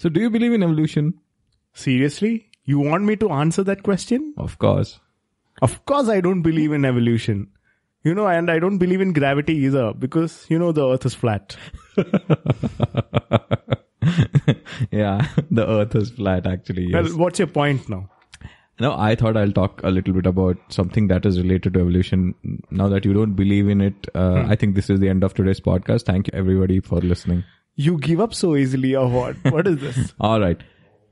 So, do you believe in evolution? Seriously? You want me to answer that question? Of course. Of course, I don't believe in evolution. You know, and I don't believe in gravity either because, you know, the earth is flat. yeah, the earth is flat actually. Yes. Well, what's your point now? No, I thought I'll talk a little bit about something that is related to evolution. Now that you don't believe in it, uh, I think this is the end of today's podcast. Thank you everybody for listening. You give up so easily or what? what is this? All right.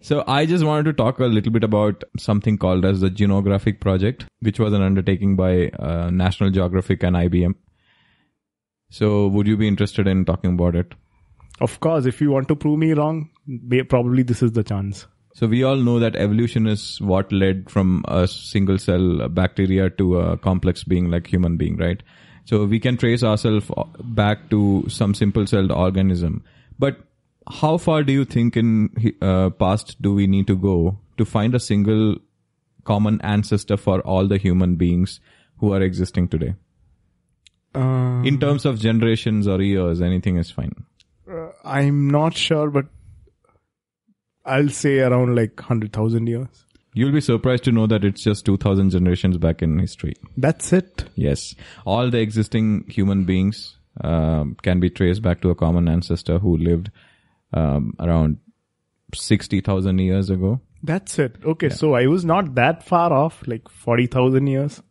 So I just wanted to talk a little bit about something called as the Genographic Project, which was an undertaking by uh, National Geographic and IBM. So would you be interested in talking about it? Of course, if you want to prove me wrong, probably this is the chance. So we all know that evolution is what led from a single cell bacteria to a complex being like human being, right? So we can trace ourselves back to some simple celled organism. But how far do you think in uh, past do we need to go to find a single common ancestor for all the human beings who are existing today? Um, In terms of generations or years, anything is fine. uh, I'm not sure, but I'll say around like 100,000 years. You'll be surprised to know that it's just 2000 generations back in history. That's it. Yes. All the existing human beings um, can be traced back to a common ancestor who lived um, around 60,000 years ago. That's it. Okay, so I was not that far off, like 40,000 years.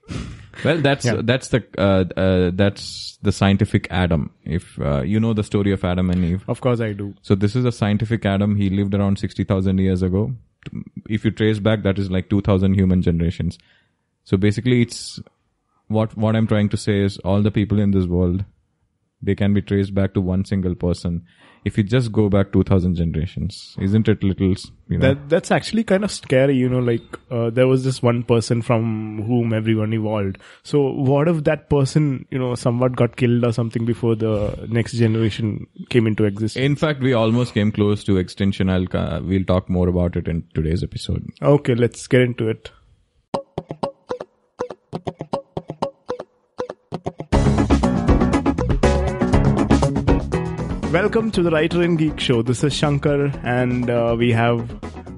Well, that's Yeah. that's the uh, uh, that's the scientific Adam. If uh, you know the story of Adam and Eve, Of course I do. so this is a scientific Adam. He lived around sixty thousand years ago. If you trace back, that is like two thousand human generations. So basically, it's what what I'm trying to say is all the people in this world, they can be traced back to one single person. If you just go back two thousand generations, isn't it little? You know, That that's actually kind of scary, you know. Like uh, there was this one person from whom everyone evolved. So what if that person, you know, somewhat got killed or something before the next generation came into existence? in fact, we almost came close to extinction. I'll uh, we'll talk more about it in today's episode. Okay, let's get into it. Welcome to the Writer and Geek Show. This is Shankar, and uh, we have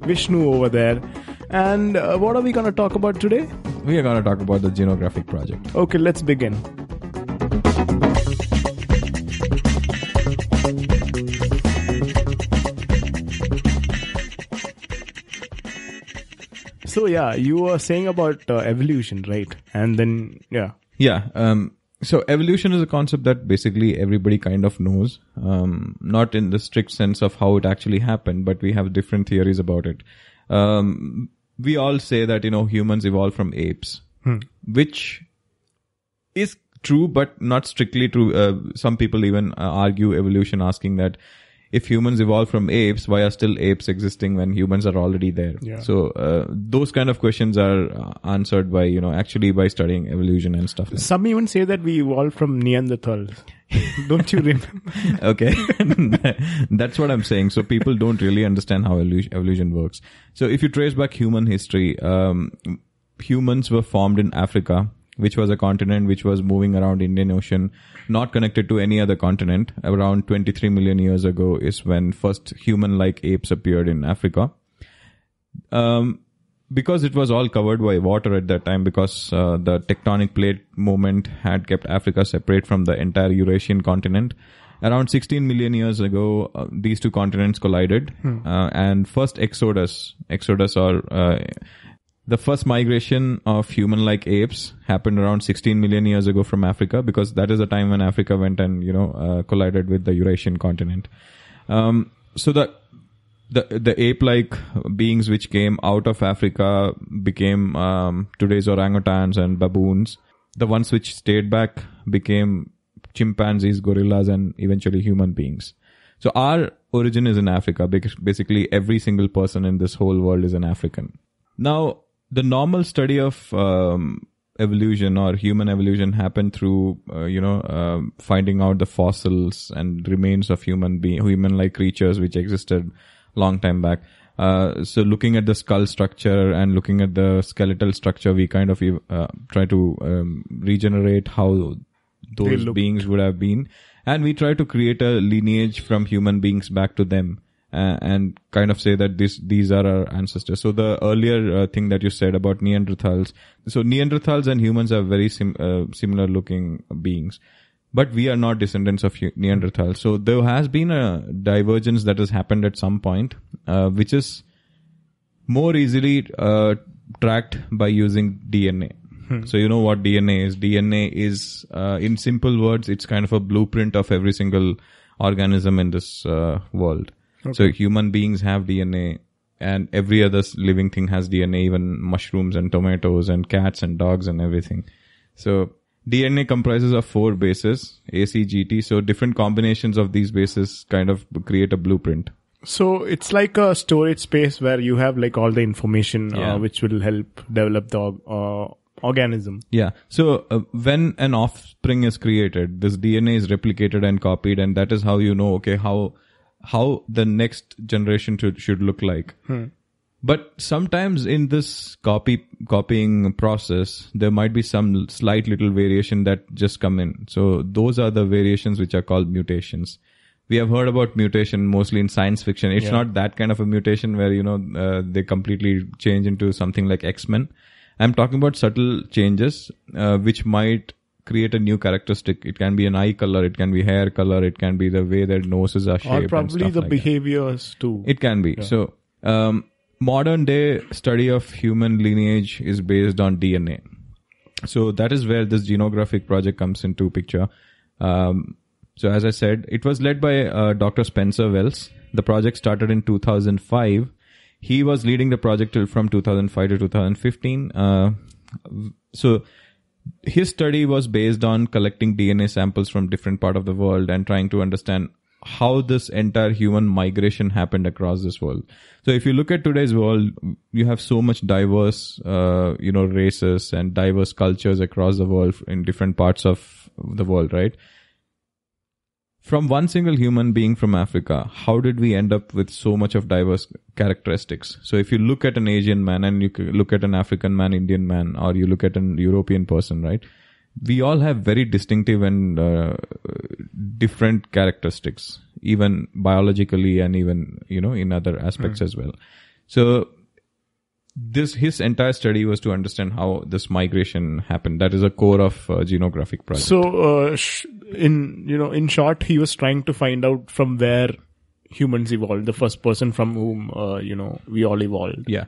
Vishnu over there. And uh, what are we going to talk about today? We are going to talk about the Genographic Project. Okay, let's begin. So yeah, you were saying about uh, evolution, right? And then yeah, Yeah. Um, so evolution is a concept that basically everybody kind of knows. Um, not in the strict sense of how it actually happened, but we have different theories about it. Um, we all say that, you know, humans evolved from apes, which is true, but not strictly true. Uh, some people even uh, argue evolution asking that if humans evolved from apes, why are still apes existing when humans are already there? Yeah. So uh, those kind of questions are uh, answered by you know actually by studying evolution and stuff. Like some even say that we evolved from Neanderthals. Don't you remember? okay that's what i'm saying so people don't really understand how evolution works so if you trace back human history um, humans were formed in africa which was a continent which was moving around indian ocean not connected to any other continent. Around 23 million years ago is when first human like apes appeared in africa. Um, because it was all covered by water at that time, because uh, the tectonic plate movement had kept Africa separate from the entire Eurasian continent. Around 16 million years ago, uh, these two continents collided, uh, and first exodus, exodus or uh, the first migration of human-like apes happened around 16 million years ago from Africa, because that is the time when Africa went and you know uh, collided with the Eurasian continent. Um, so the the the ape-like beings which came out of Africa became um, today's orangutans and baboons. The ones which stayed back became chimpanzees, gorillas, and eventually human beings. So our origin is in Africa. Because basically, every single person in this whole world is an African. Now, the normal study of um, evolution or human evolution happened through, uh, you know, um finding out the fossils and remains of human being, human-like creatures which existed long time back. Uh, so looking at the skull structure and looking at the skeletal structure, we kind of uh, try to um, regenerate how those beings would have been, and we try to create a lineage from human beings back to them. And kind of say that this these are our ancestors. So the earlier uh, thing that you said about Neanderthals, so Neanderthals and humans are very sim- uh, similar looking beings, but we are not descendants of Neanderthals. So there has been a divergence that has happened at some point, uh, which is more easily uh, tracked by using DNA. So you know what DNA is? DNA is, uh, in simple words, it's kind of a blueprint of every single organism in this uh, world. So human beings have DNA, and every other living thing has DNA, even mushrooms and tomatoes and cats and dogs and everything. So DNA comprises of four bases, A, C, G, T. So different combinations of these bases kind of create a blueprint. So it's like a storage space where you have like all the information Yeah. uh, which will help develop the uh, organism. Yeah. So uh, when an offspring is created, this DNA is replicated and copied, and that is how you know, okay, how how the next generation should should look like. But sometimes in this copy copying process, there might be some slight little variation that just come in. So those are the variations which are called mutations. We have heard about mutation mostly in science fiction. It's Yeah. not that kind of a mutation where you know uh, they completely change into something like X Men. I'm talking about subtle changes uh, which might create a new characteristic. It can be an eye color, it can be hair color, it can be the way their noses are shaped. Or and probably the like that. behaviors too. It can be. So, um, modern day study of human lineage is based on DNA. So that is where this genographic project comes into picture. Um, so as I said, it was led by uh, Dr. Spencer Wells. The project started in 2005. He was leading the project till from 2005 to 2015. Uh, so his study was based on collecting DNA samples from different part of the world and trying to understand how this entire human migration happened across this world. So if you look at today's world, you have so much diverse, uh, you know, races and diverse cultures across the world in different parts of the world, right? From one single human being from Africa, how did we end up with so much of diverse characteristics? So if you look at an Asian man and you look at an African man, Indian man, or you look at an European person, right? We all have very distinctive and uh, different characteristics, even biologically and even, you know, in other aspects as well. So this, his entire study was to understand how this migration happened. That is a core of uh, genographic project. So, uh, sh- in you know, in short, he was trying to find out from where humans evolved, the first person from whom uh, you know we all evolved. Yeah.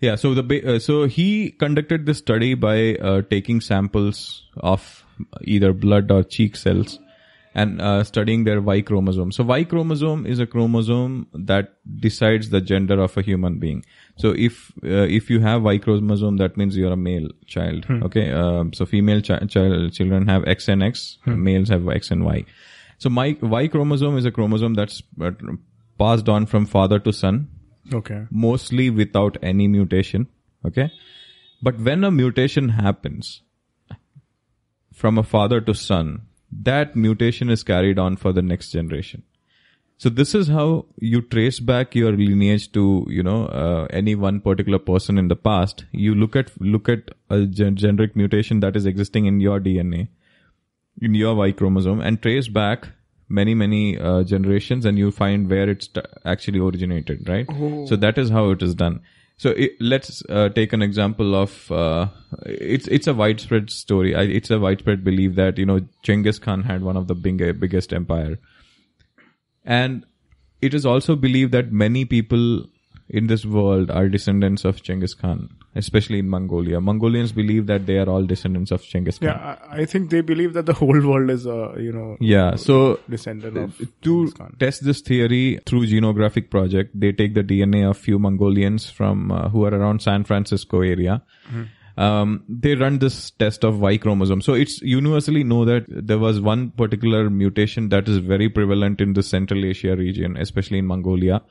Yeah. So the uh, so he conducted this study by uh, taking samples of either blood or cheek cells and uh, studying their Y chromosome. So Y chromosome is a chromosome that decides the gender of a human being. So if uh, if you have Y chromosome, that means you're a male child. Okay. Um, so female chi- child children have X and X. Males have X and Y. So my Y chromosome is a chromosome that's uh, passed on from father to son Okay. mostly without any mutation. Okay. But when a mutation happens from a father to son, that mutation is carried on for the next generation. So this is how you trace back your lineage to, you know, uh, any one particular person in the past. You look at, look at a gen- generic mutation that is existing in your DNA, in your Y chromosome and trace back many, many uh, generations and you find where it's t- actually originated, right? So that is how it is done. So it, let's uh, take an example of uh, it's it's a widespread story. I, it's a widespread belief that you know Genghis Khan had one of the big, biggest empire, and it is also believed that many people in this world are descendants of Genghis Khan, especially in Mongolia. Mongolians believe that they are all descendants of Genghis Khan. Yeah, I, I think they believe that the whole world is a you know Yeah, so descendant of to Genghis Khan. test this theory through genographic project they take the dna of few mongolians from uh, who are around san francisco area um, they run this test of y chromosome. So it's universally know that there was one particular mutation that is very prevalent in the central asia region especially in mongolia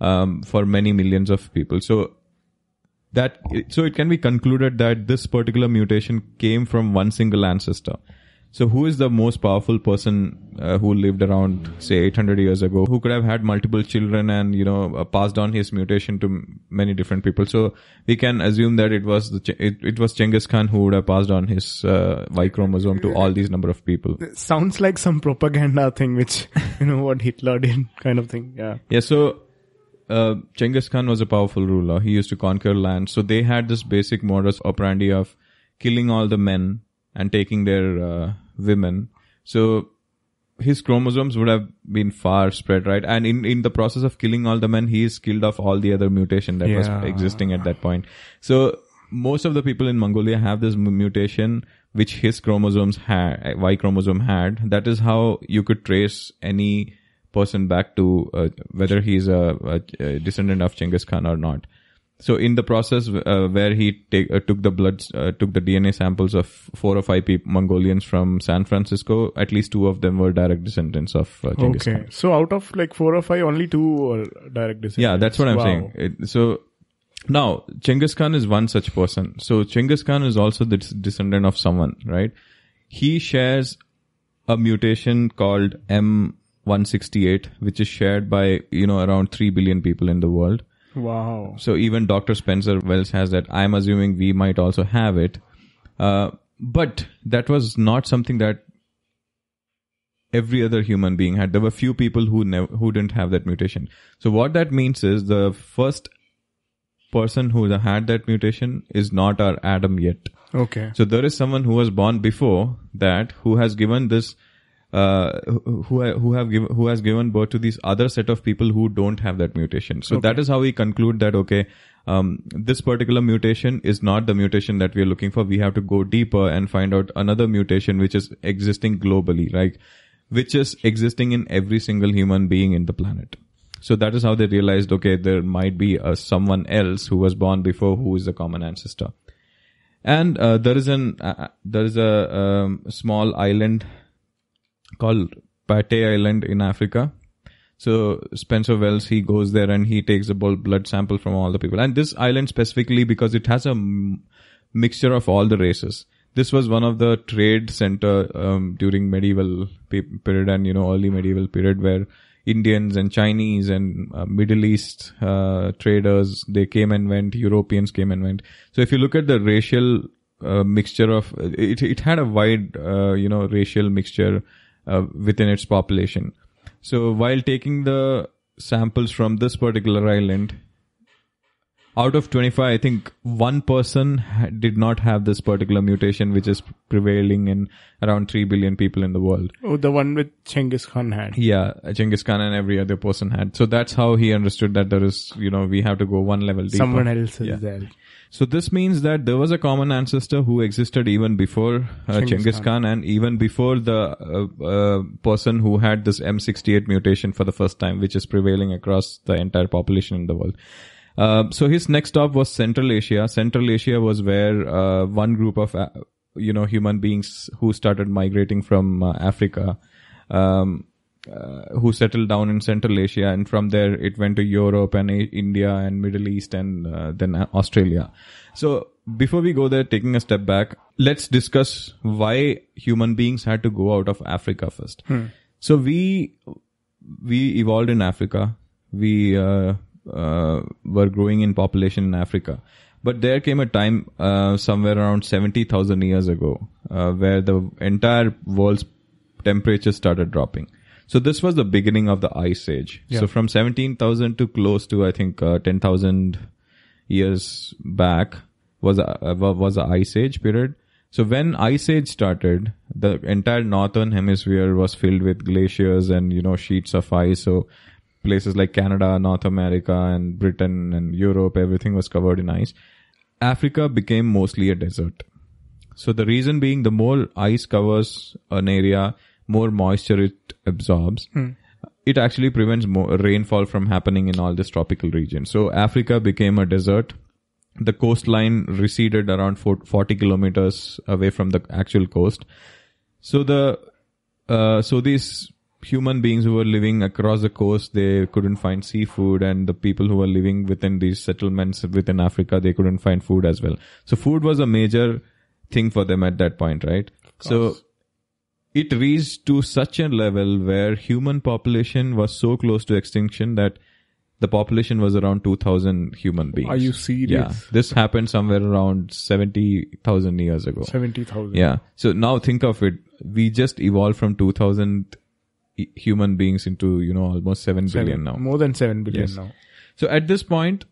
um, for many millions of people. So that so it can be concluded that this particular mutation came from one single ancestor so who is the most powerful person uh, who lived around say 800 years ago who could have had multiple children and you know uh, passed on his mutation to m- many different people so we can assume that it was the Ch- it, it was Genghis Khan who would have passed on his uh, Y chromosome to all these number of people Sounds like some propaganda thing, which you know what Hitler did, kind of thing. Yeah. Yeah, so uh, Genghis Khan was a powerful ruler. He used to conquer land. So they had this basic modus operandi of killing all the men and taking their uh, women. So his chromosomes would have been far spread, right? And in, in the process of killing all the men, he is killed off all the other mutation that was existing at that point. So most of the people in Mongolia have this mu- mutation which his chromosomes had, Y chromosome had. That is how you could trace any person back to uh, whether he's a, a, a descendant of Genghis Khan or not. So in the process uh, where he take, uh, took the blood, uh, took the DNA samples of four or five peop Mongolians from San Francisco, at least two of them were direct descendants of uh, Genghis Okay. Khan. So out of like four or five, only two were direct descendants. Yeah, that's what I'm Wow. saying. It, so now Genghis Khan is one such person. So Genghis Khan is also the des- descendant of someone, right? He shares a mutation called M168, which is shared by, you know, around 3 billion people in the world. Wow. So even Dr. Spencer Wells has that. I'm assuming we might also have it. Uh, but that was not something that every other human being had. There were few people who never, who didn't have that mutation. So what that means is the first person who had that mutation is not our Adam yet. Okay. So there is someone who was born before that who has given this uh, who who have given who has given birth to these other set of people who don't have that mutation. So that is how we conclude that okay, um, this particular mutation is not the mutation that we are looking for. We have to go deeper and find out another mutation which is existing globally, like which is existing in every single human being in the planet. So that is how they realized okay, there might be a someone else who was born before who is a common ancestor and uh, there is an uh, there is a um, small island called Pate Island in Africa. So Spencer Wells he goes there and he takes a blood sample from all the people. And this island specifically because it has a m- mixture of all the races. This was one of the trade center um, during medieval pe- period and you know early medieval period where Indians and Chinese and uh, Middle East uh, traders they came and went. Europeans came and went. So if you look at the racial uh, mixture of it, it had a wide uh, you know racial mixture uh, within its population. So while taking the samples from this particular island, out of 25, I think one person ha- did not have this particular mutation, which is prevailing in around 3 billion people in the world. Oh, the one with Genghis Khan had. Yeah, Genghis Khan and every other person had. So that's how he understood that there is, you know, we have to go one level deeper. Someone else is Yeah. there. So this means that there was a common ancestor who existed even before uh, Genghis Genghis Khan and even before the uh, uh, person who had this M68 mutation for the first time, which is prevailing across the entire population in the world. Uh, so his next stop was Central Asia. Central Asia was where uh, one group of uh, you know human beings who started migrating from uh, Africa. Um, uh, who settled down in Central Asia, and from there it went to Europe and A- India and Middle East and uh, then Australia. So before we go there, taking a step back, let's discuss why human beings had to go out of Africa first. So we we evolved in Africa. We uh, uh, were growing in population in Africa. But there came a time uh, somewhere around 70,000 years ago uh, where the entire world's temperature started dropping. So this was the beginning of the ice age. So from 17,000 to close to I think uh, 10,000 years back was uh, was a ice age period. So when ice age started, the entire northern hemisphere was filled with glaciers and you know sheets of ice. So places like Canada, North America, and Britain and Europe, everything was covered in ice. Africa became mostly a desert. So the reason being, the more ice covers an area, more moisture it absorbs. It actually prevents more rainfall from happening in all this tropical region. So Africa became a desert. The coastline receded around 40 kilometers away from the actual coast. So the uh, so these human beings who were living across the coast, they couldn't find seafood, and the people who were living within these settlements within Africa, they couldn't find food as well. So food was a major thing for them at that point, right? So it reached to such a level where human population was so close to extinction that the population was around 2000 human beings. Are you serious? Yeah. This happened somewhere around 70,000 years ago. 70,000. Yeah. So now think of it. We just evolved from 2000 human beings into, you know, almost 7 billion Seven- now. More than 7 billion Yes. now. So at this point,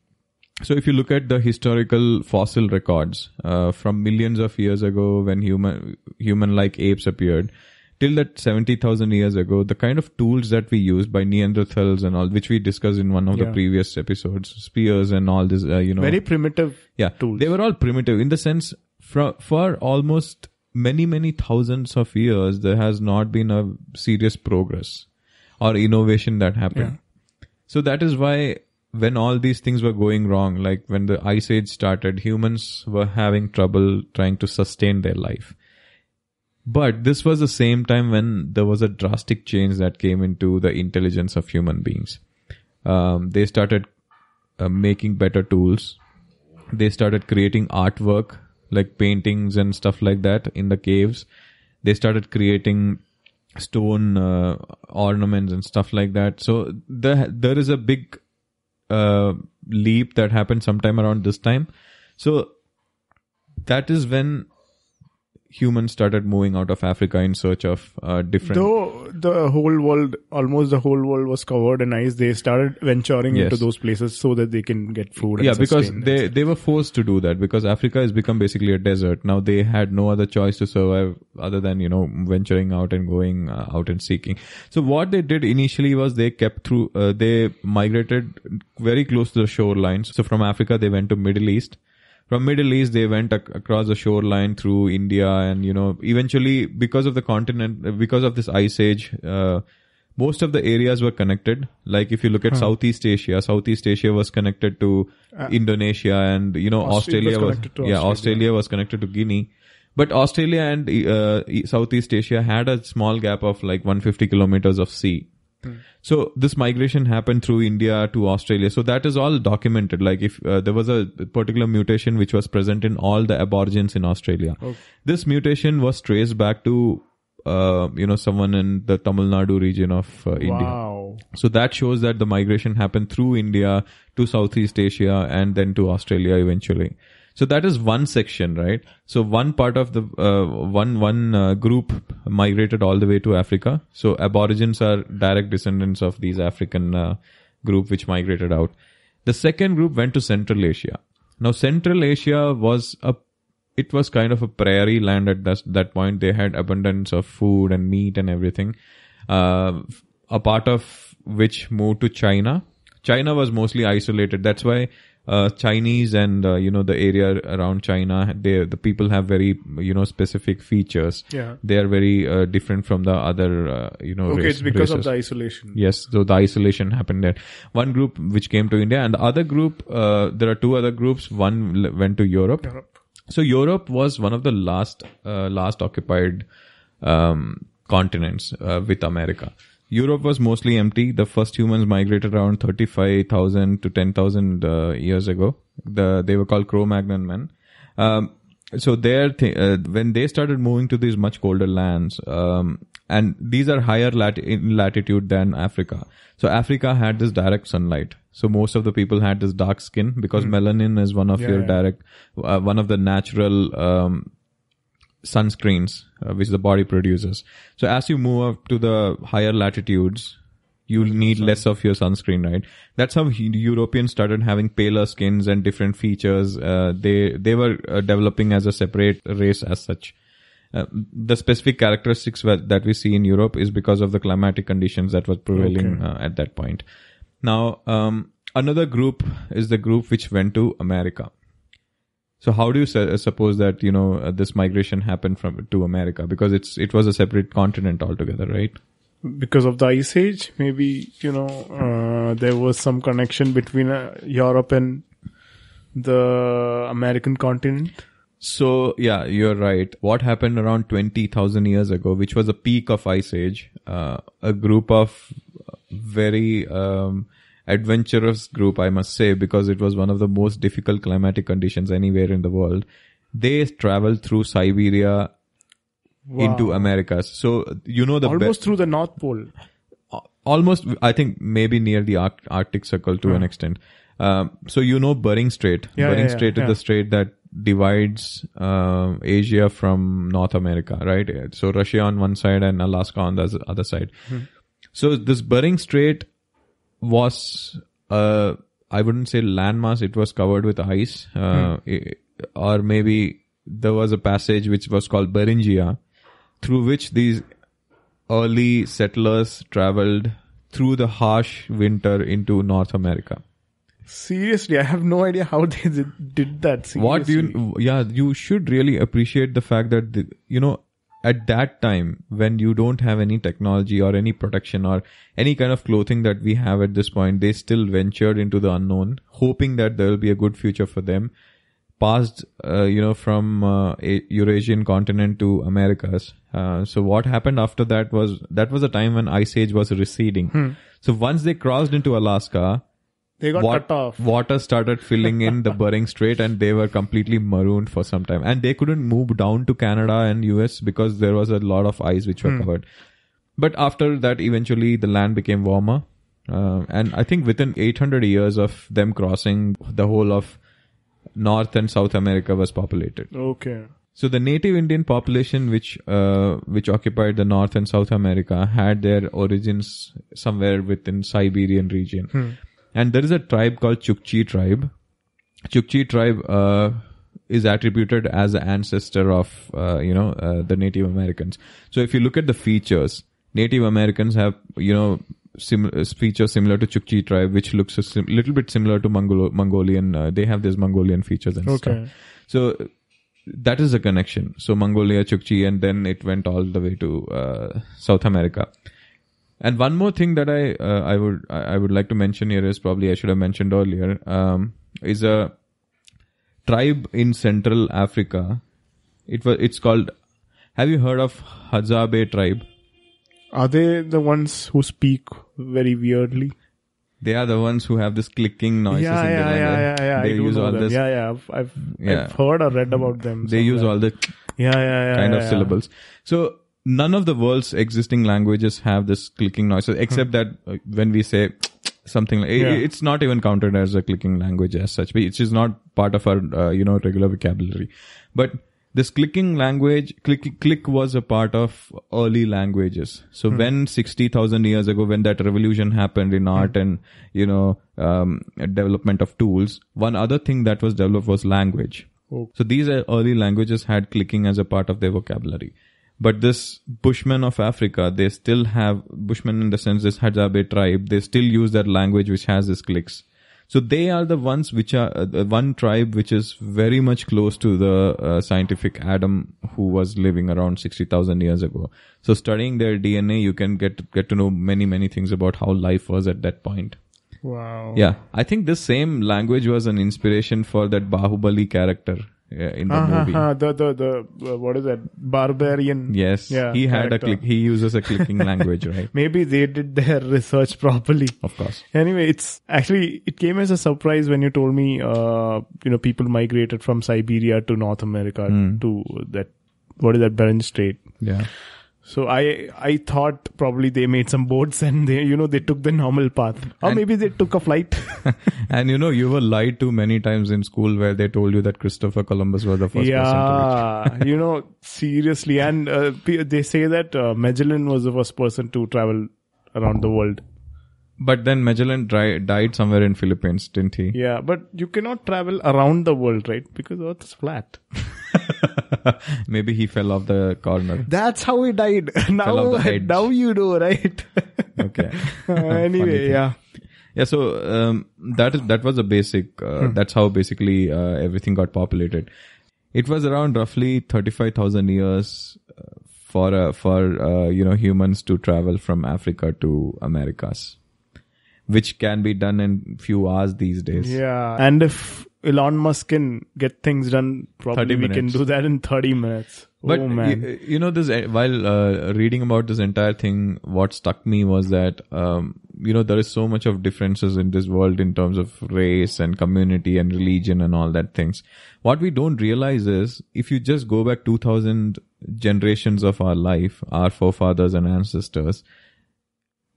so if you look at the historical fossil records uh, from millions of years ago when human human like apes appeared till that 70,000 years ago the kind of tools that we used by neanderthals and all which we discussed in one of the previous episodes spears and all this uh, you know Very primitive. yeah tools. they were all primitive in the sense for, for almost many many thousands of years there has not been a serious progress or innovation that happened so that is why when all these things were going wrong like when the ice age started humans were having trouble trying to sustain their life. But this was the same time when there was a drastic change that came into the intelligence of human beings. Um, they started uh, making better tools. They started creating artwork like paintings and stuff like that in the caves. They started creating stone uh, ornaments and stuff like that. So the, there is a big uh, leap that happened sometime around this time. So that is when humans started moving out of africa in search of uh, different Though the whole world, almost the whole world was covered in ice, they started venturing Yes. into those places so that they can get food. And yeah because they they were forced to do that because africa has become basically a desert now they had no other choice to survive other than you know venturing out and going uh, out and seeking so what they did initially was they kept through uh, they migrated very close to the shorelines so from africa they went to middle east from middle east they went ac- across the shoreline through india and you know eventually because of the continent uh, because of this ice age uh, most of the areas were connected. Like if you look at southeast asia southeast asia was connected to indonesia and you know was australia was, connected to yeah Australia. australia was connected to guinea. But australia and uh, southeast asia had a small gap of like 150 kilometers of sea so this migration happened through India to Australia. So that is all documented. Like if uh, there was a particular mutation which was present in all the aborigines in Australia, this mutation was traced back to uh, you know someone in the Tamil Nadu region of uh, India. Wow. So that shows that the migration happened through India to Southeast Asia and then to Australia eventually. So that is one section, right? So one part of the uh, one one uh, group migrated all the way to Africa. So Aborigines are direct descendants of these African uh, group which migrated out. The second group went to Central Asia. Now Central Asia was a it was kind of a prairie land at that, that point. They had abundance of food and meat and everything. Uh, a part of which moved to China. China was mostly isolated. That's why uh, Chinese and uh, you know the area around China, they the people have very you know specific features. Yeah. They are very uh, different from the other uh, you know. Okay, race- it's because of the isolation. Yes, so the isolation happened there. One group which came to India, and the other group, uh, there are two other groups. One l- went to Europe. Europe. So Europe was one of the last, uh, last occupied um, continents uh, with America. Europe was mostly empty. The first humans migrated around thirty-five thousand to ten thousand uh, years ago. The they were called Cro-Magnon men. Um, so there, th- uh, when they started moving to these much colder lands, um, and these are higher lat- in latitude than Africa. So Africa had this direct sunlight. So most of the people had this dark skin because melanin is one of Yeah, your yeah. direct, uh, one of the natural um, sunscreens uh, which the body produces. So as you move up to the higher latitudes, you need less of your sunscreen, right? That's how Europeans started having paler skins and different features. Uh, they they were uh, developing as a separate race as such. Uh, the specific characteristics that we see in Europe is because of the climatic conditions that was prevailing Okay. uh, at that point. Now, um, another group is the group which went to America. So how do you su- suppose that you know uh, this migration happened from to America because it's it was a separate continent altogether, right? Because of the ice age, maybe, you know, uh, there was some connection between uh, Europe and the American continent. So yeah, you're right. What happened around twenty thousand years ago, which was the peak of ice age, uh, a group of very um, adventurous group, I must say, because it was one of the most difficult climatic conditions anywhere in the world. They traveled through Siberia into Americas. So you know the be- Almost through the North Pole. almost i think maybe near the Arc- arctic circle to an extent um, so you know bering strait Yeah, bering yeah, yeah, strait is yeah. the strait that divides um asia from north america right so russia on one side and alaska on the other- other side Hmm. so this bering strait was uh, I wouldn't say landmass. It was covered with ice, uh, i- or maybe there was a passage which was called Beringia, through which these early settlers traveled through the harsh winter into North America. Seriously, I have no idea how they did, did that. Seriously. What do you? Yeah, you should really appreciate the fact that the, you know at that time when you don't have any technology or any protection or any kind of clothing that we have at this point, they still ventured into the unknown, hoping that there will be a good future for them. Passed, uh, you know, from uh, Eurasian continent to Americas. Uh, so what happened after that was that was a time when ice age was receding. So once they crossed into Alaska, They got Wat- cut off. Water started filling in the Bering Strait and they were completely marooned for some time. And they couldn't move down to Canada and US because there was a lot of ice which were covered. But after that, eventually the land became warmer. Uh, and I think within 800 years of them crossing, the whole of North and South America was populated. Okay. So the native Indian population, which uh, which occupied the North and South America, had their origins somewhere within Siberian region, and there is a tribe called Chukchi tribe. Chukchi tribe uh, is attributed as the ancestor of uh, you know uh, the Native Americans. So if you look at the features, Native Americans have you know sim- features similar to Chukchi tribe, which looks a sim- little bit similar to Mongol- Mongolian. Uh, they have these Mongolian features and stuff. Okay. So that is the connection. So Mongolia, Chukchi, and then it went all the way to uh, South America. And one more thing that I uh, I would I would like to mention here is probably I should have mentioned earlier um, is a tribe in Central Africa. It was it's called. Have you heard of Hadzabe tribe? Are they the ones who speak very weirdly? They are the ones who have this clicking noises. yeah, in yeah, yeah, yeah, yeah. They I use all them. this. Yeah, yeah. I've, I've, Yeah. I've heard or read about them. They use all the yeah, yeah, yeah, kind yeah, of yeah. syllables. So none of the world's existing languages have this clicking noise, except that uh, when we say something like, Yeah. it's not even counted as a clicking language as such. It's just not part of our, uh, you know, regular vocabulary. But this clicking language, click, click was a part of early languages. So when 60,000 years ago, when that revolution happened in art and, you know, um, development of tools, one other thing that was developed was language. Oh. So these uh, early languages had clicking as a part of their vocabulary. But this Bushmen of Africa, they still have, Bushmen in the sense this Hadzabe tribe, they still use that language which has these clicks. So they are the ones which are, uh, the one tribe which is very much close to the uh, scientific Adam who was living around 60,000 years ago. So studying their DNA, you can get, get to know many, many things about how life was at that point. Wow. Yeah, I think this same language was an inspiration for that Bahubali character in the Uh-huh, movie. uh, the the the uh, what is that barbarian? Yes, Yeah, he had character. a click. He uses a clicking language, right? Maybe they did their research properly. Of course. Anyway, it's actually it came as a surprise when you told me, uh, you know, people migrated from Siberia to North America Hmm. to that what is that Bering Strait. Yeah. So I I thought probably they made some boats and they you know they took the normal path, or And- maybe they took a flight. and you know, you were lied to many times in school where they told you that Christopher Columbus was the first person to reach. yeah, you know, seriously, and uh, they say that uh, Magellan was the first person to travel around the world. But then Magellan dri- died somewhere in Philippines, didn't he? Yeah, but you cannot travel around the world, right? Because Earth is flat. Maybe he fell off the corner. That's how he died. now, off the edge. now you know, right? Okay. Uh, anyway, yeah. Yeah, so um, that is that was a basic. Uh, That's how basically uh, everything got populated. It was around roughly thirty five thousand years uh, for uh, for uh, you know humans to travel from Africa to Americas, which can be done in few hours these days. Yeah. And if Elon Musk can get things done, probably we can do that in 30 minutes. But oh man. y- you know this while uh, reading about this entire thing, what struck me was that um, you know there is so much of differences in this world in terms of race and community and religion and all that things. What we don't realize is if you just go back two thousand generations of our life, our forefathers and ancestors,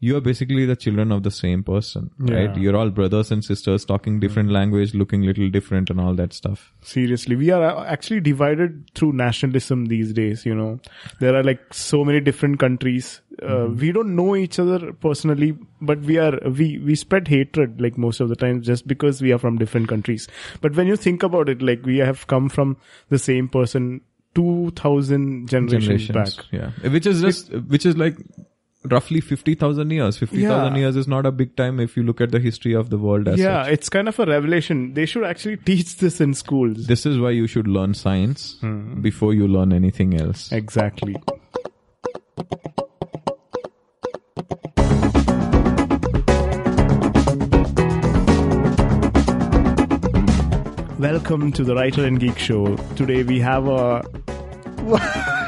you are basically the children of the same person, right? You're all brothers and sisters talking different language, looking little different and all that stuff. Seriously, we are uh, actually divided through nationalism these days. You know, there are like so many different countries. Uh, We don't know each other personally, but we are we we spread hatred like most of the time just because we are from different countries. But when you think about it, like we have come from the same person two thousand generations, Generations. back. Yeah. Which is just, which is like roughly 50,000 years. 50,000 Yeah. years is not a big time if you look at the history of the world as yeah, such. it's kind of a revelation. They should actually teach this in schools. This is why you should learn science hmm. before you learn anything else. Exactly. Welcome to the Writer and Geek Show. Today we have a